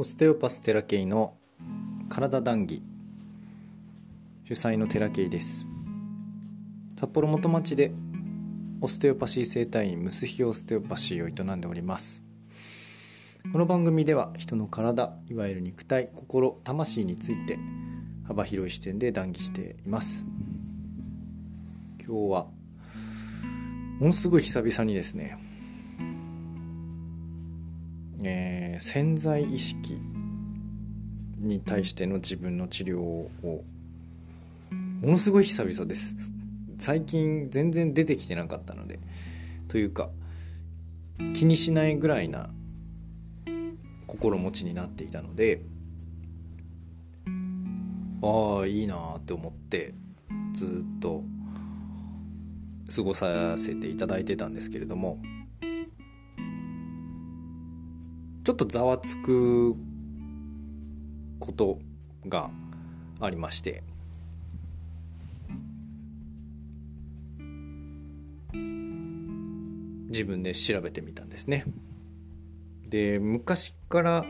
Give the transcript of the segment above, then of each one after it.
オステオパステラケイの体談義。主催のテラケイです。札幌元町でオステオパシー生態院ムスヒオステオパシーを営んでおります。この番組では人の体いわゆる肉体心魂について幅広い視点で談義しています。今日はものすごい久々にですねえー、潜在意識に対しての自分の治療をものすごい久々です。最近全然出てきてなかったのでというか気にしないぐらいな心持ちになっていたのでああいいなって思ってずっと過ごさせていただいてたんですけれどもちょっとざわつくことがありまして自分で調べてみたんですね。で昔から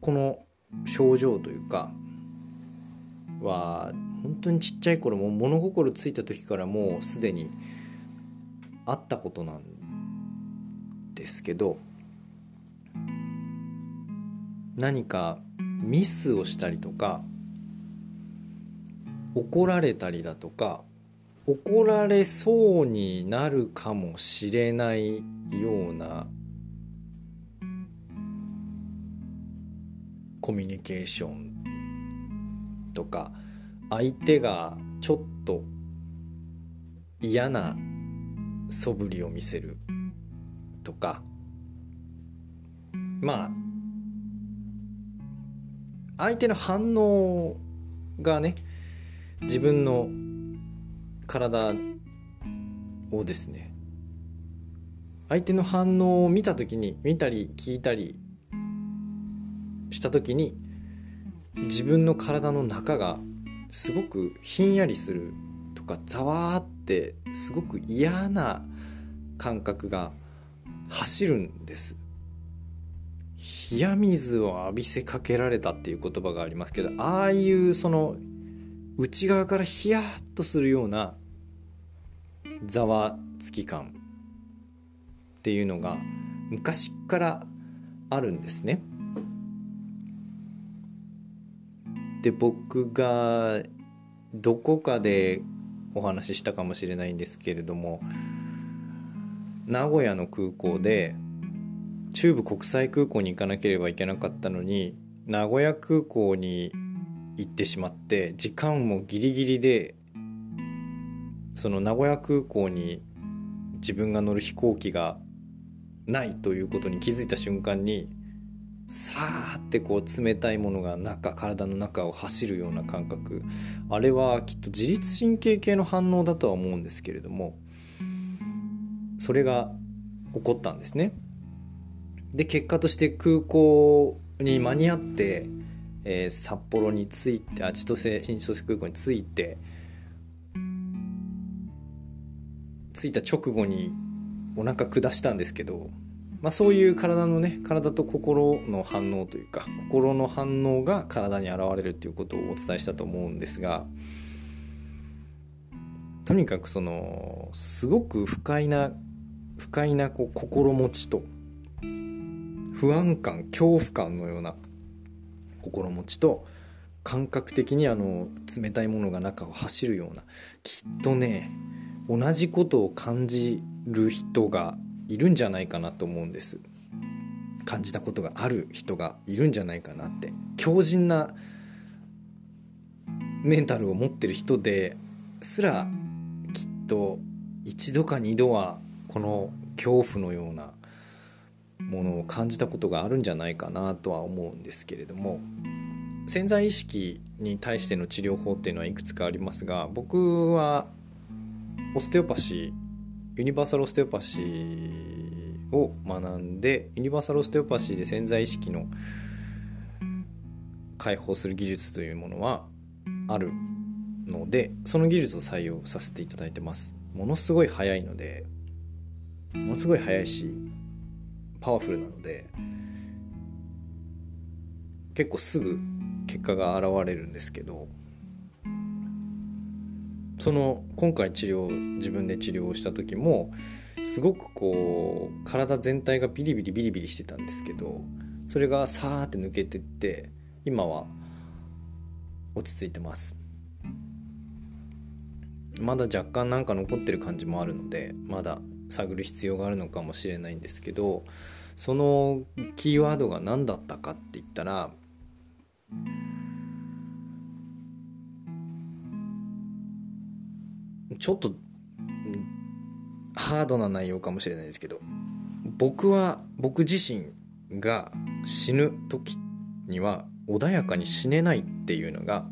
この症状というかは本当にちっちゃい頃も物心ついた時からもうすでにあったことなんですけど何かミスをしたりとか怒られたりだとか怒られそうになるかもしれないようなコミュニケーションとか相手がちょっと嫌な素振りを見せる。とか。まあ相手の反応がね自分の体をですね相手の反応を見た時に見たり聞いたりした時に自分の体の中がすごくひんやりするとかざわーってすごく嫌な感覚が走るんです冷や水を浴びせかけられたっていう言葉がありますけどああいうその内側からヒヤッとするようなざわつき感っていうのが昔からあるんですね。で僕がどこかでお話ししたかもしれないんですけれども名古屋の空港で中部国際空港に行かなければいけなかったのに名古屋空港に行ってしまって時間もギリギリでその名古屋空港に自分が乗る飛行機がないということに気づいた瞬間にさーってこう冷たいものが中体の中を走るような感覚。あれはきっと自律神経系の反応だとは思うんですけれどもそれが起こったんですね。で結果として空港に間に合って、えー、札幌に着いてあ千歳新千歳空港に着いて着いた直後にお腹下したんですけど、まあ、そういう体のね体と心の反応というか心の反応が体に現れるっていうことをお伝えしたと思うんですがとにかくそのすごく不快な不快なこう心持ちと不安感恐怖感のような心持ちと感覚的にあの冷たいものが中を走るようなきっとね同じことを感じる人がいるんじゃないかなと思うんです。感じたことがある人がいるんじゃないかなって。強靭なメンタルを持ってる人ですらきっと一度か二度はこの恐怖のようなものを感じたことがあるんじゃないかなとは思うんですけれども潜在意識に対しての治療法っていうのはいくつかありますが僕はオステオパシーユニバーサルオステオパシーを学んでユニバーサルオステオパシーで潜在意識の解放する技術というものはあるのでその技術を採用させていただいてます。ものすごい早いのでものすごい早いしパワフルなので結構すぐ結果が現れるんですけどその今回治療自分で治療をした時もすごくこう体全体がビリビリビリビリしてたんですけどそれがさーって抜けてって今は落ち着いてます。まだ若干なんか残ってる感じもあるのでまだ探る必要があるのかもしれないんですけどそのキーワードが何だったかって言ったらちょっとハードな内容かもしれないですけど僕は僕自身が死ぬ時には穏やかに死ねないっていうのが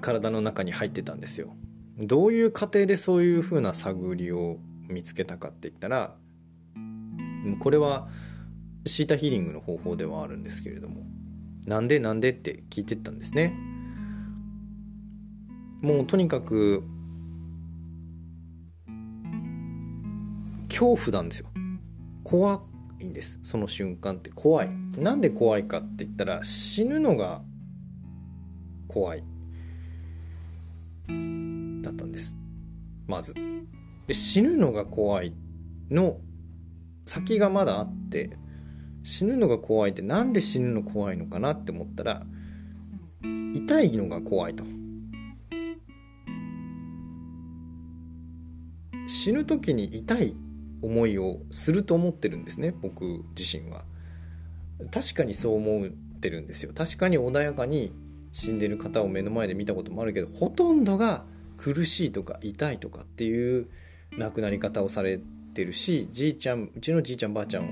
体の中に入ってたんですよ。どういう過程でそういう風な探りを見つけたかって言ったらこれはシータヒーリングの方法ではあるんですけれどもなんでなんでって聞いてったんですね。もうとにかく恐怖なんですよ。怖いんです。その瞬間って。怖い。なんで怖いかって言ったら死ぬのが怖い。だったんです。まず。で死ぬのが怖いの先がまだあって死ぬのが怖いってなんで死ぬの怖いのかなって思ったら痛いのが怖いと。死ぬ時に痛い思いをすると思ってるんですね僕自身は。確かにそう思ってるんですよ。確かに穏やかに死んでる方を目の前で見たこともあるけどほとんどが苦しいとか痛いとかっていう亡くなり方をされてるしじいちゃんうちのじいちゃんばあちゃんを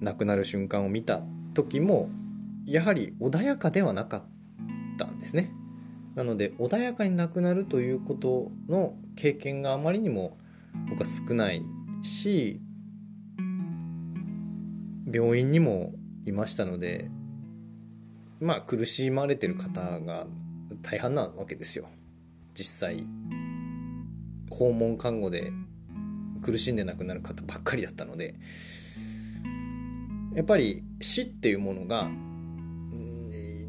亡くなる瞬間を見た時もやはり穏やかではなかったんですね。なので穏やかに亡くなるということの経験があまりにも僕は少ないし病院にもいましたのでまあ苦しまれてる方が大半なわけですよ。実際。訪問看護で苦しんで亡くなる方ばっかりだったのでやっぱり死っていうものが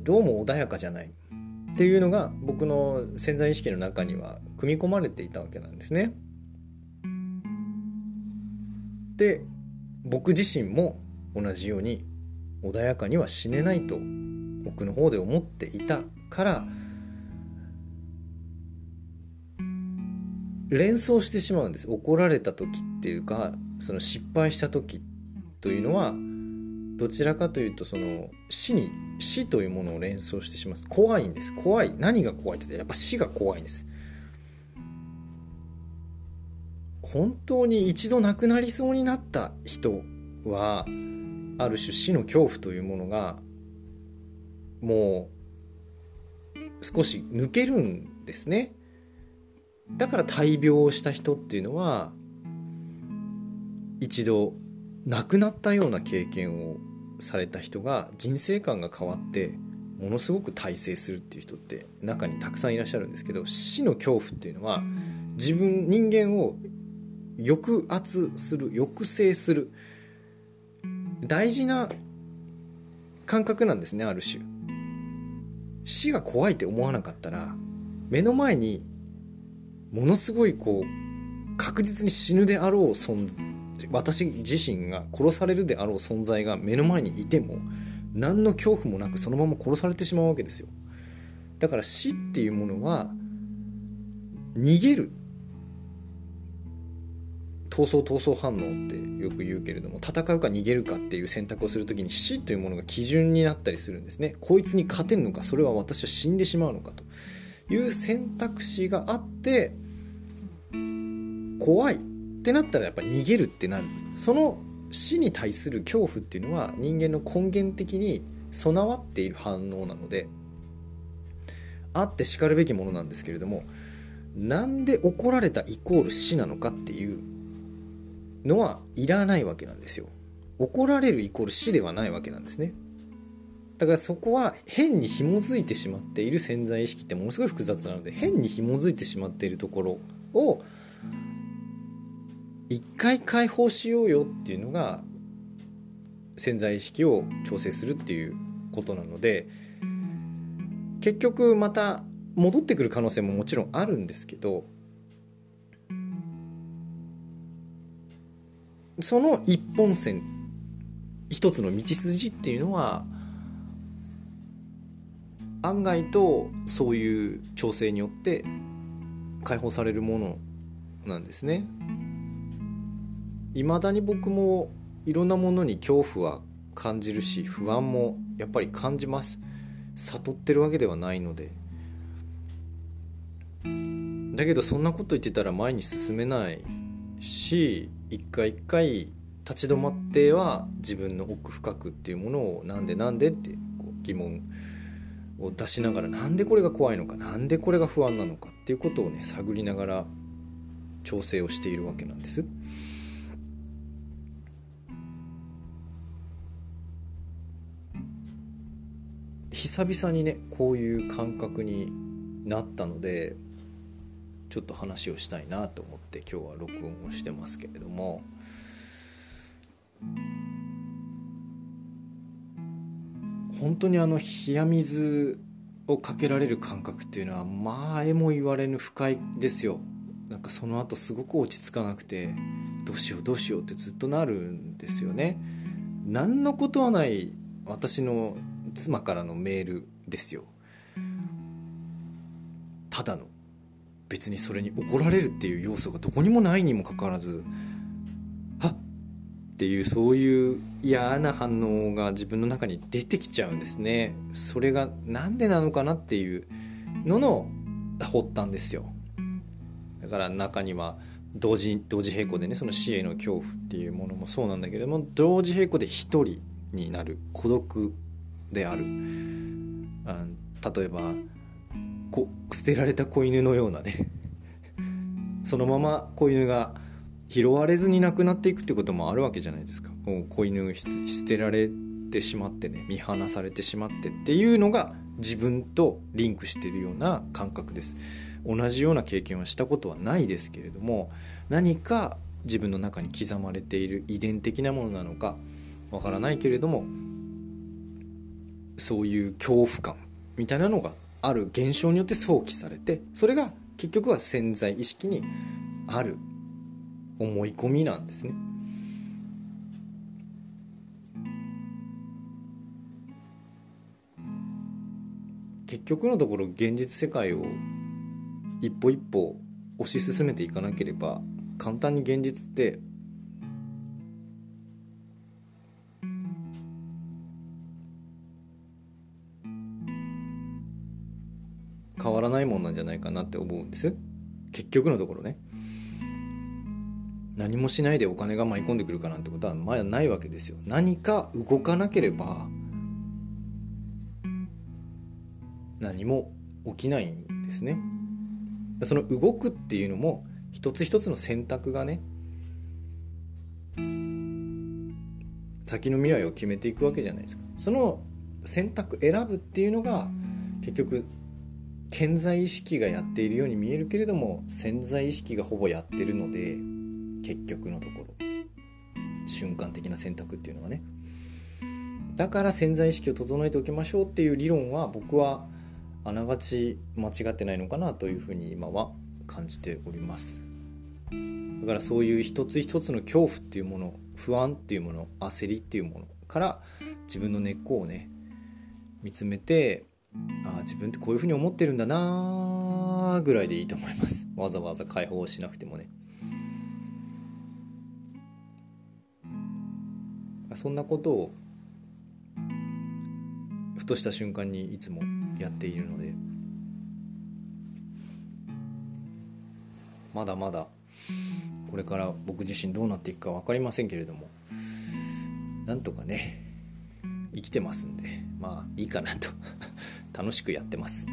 どうも穏やかじゃないっていうのが僕の潜在意識の中には組み込まれていたわけなんですね。で僕自身も同じように穏やかには死ねないと僕の方で思っていたから連想してしまうんです。怒られた時っていうかその失敗した時というのはどちらかというとその死に死というものを連想してします。怖いんです。怖い。何が怖いってやっぱ死が怖いんです。本当に一度亡くなりそうになった人はある種死の恐怖というものがもう少し抜けるんですね。だから大病をした人っていうのは一度亡くなったような経験をされた人が人生観が変わってものすごく大成するっていう人って中にたくさんいらっしゃるんですけど死の恐怖っていうのは自分人間を抑圧する抑制する大事な感覚なんですねある種。死が怖いって思わなかったら目の前にものすごいこう確実に死ぬであろう存私自身が殺されるであろう存在が目の前にいても何の恐怖もなくそのまま殺されてしまうわけですよ。だから死っていうものは逃げる。闘争闘争反応ってよく言うけれども戦うか逃げるかっていう選択をする時に死というものが基準になったりするんですね。こいつに勝てんのかそれは私は死んでしまうのかと。いう選択肢があって怖い。ってなったらやっぱ逃げるってなる。その死に対する恐怖っていうのは人間の根源的に備わっている反応なのであってしかるべきものなんですけれどもなんで怒られたイコール死なのかっていうのはいらないわけなんですよ。怒られるイコール死ではないわけなんですね。だからそこは変に紐づいてしまっている潜在意識ってものすごい複雑なので変に紐づいてしまっているところを一回解放しようよっていうのが潜在意識を調整するっていうことなので結局また戻ってくる可能性ももちろんあるんですけどその一本線一つの道筋っていうのは案外とそういう調整によって解放されるものなんですね。未だに僕もいろんなものに恐怖は感じるし不安もやっぱり感じます悟ってるわけではないのでだけどそんなこと言ってたら前に進めないし一回一回立ち止まっては自分の奥深くっていうものをなんでなんでってこう疑問を出しながらなんでこれが怖いのかなんでこれが不安なのかっていうことをね探りながら調整をしているわけなんです。久々にねこういう感覚になったのでちょっと話をしたいなと思って今日は録音をしてますけれども本当にあの冷や水をかけられる感覚っていうのは前も言われぬ不快ですよ。なんかその後すごく落ち着かなくてどうしようどうしようってずっとなるんですよね。何のことはない私の妻からのメールですよ。ただの別にそれに怒られるっていう要素がどこにもないにもかかわらずっていうそういう嫌な反応が自分の中に出てきちゃうんですね。それが何でなのかなっていうのの発端ですよ。だから中には同時同時並行でねその死への恐怖っていうものもそうなんだけども同時並行で一人になる孤独である。あ例えばこ捨てられた子犬のようなね。そのまま子犬が拾われずに亡くなっていくってこともあるわけじゃないですか。もう子犬捨てられてしまってね見放されてしまってっていうのが自分とリンクしてるような感覚です。同じような経験はしたことはないですけれども何か自分の中に刻まれている遺伝的なものなのかわからないけれどもそういう恐怖感みたいなのがある現象によって想起されてそれが結局は潜在意識にある思い込みなんですね。結局のところ現実世界を一歩一歩推し進めていかなければ簡単に現実って変わらないもんなんじゃないかなって思うんです結局のところね何もしないでお金が舞い込んでくるかなんてことはまだないわけですよ。何か動かなければ何も起きないんですね。その動くっていうのも一つ一つの選択がね先の未来を決めていくわけじゃないですか。その選択選ぶっていうのが結局健在意識がやっているように見えるけれども潜在意識がほぼやってるので結局のところ。瞬間的な選択っていうのはね。だから潜在意識を整えておきましょうっていう理論は僕はあながち間違ってないのかなというふうに今は感じております。だからそういう一つ一つの恐怖っていうもの不安っていうもの焦りっていうものから自分の根っこをね見つめてああ自分ってこういうふうに思ってるんだなぐらいでいいと思います。わざわざ解放しなくてもね。そんなことをふとした瞬間にいつもやっているので。まだまだこれから僕自身どうなっていくか分かりませんけれどもなんとかね生きてますんで。まあいいかなと。楽しくやってます。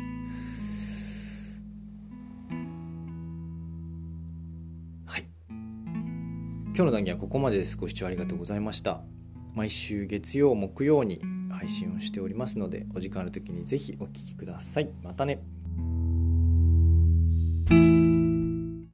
はい。今日の談義はここまでです。ご視聴ありがとうございました。毎週月曜木曜に配信をしておりますのでお時間ある時に是非お聴きください。またね。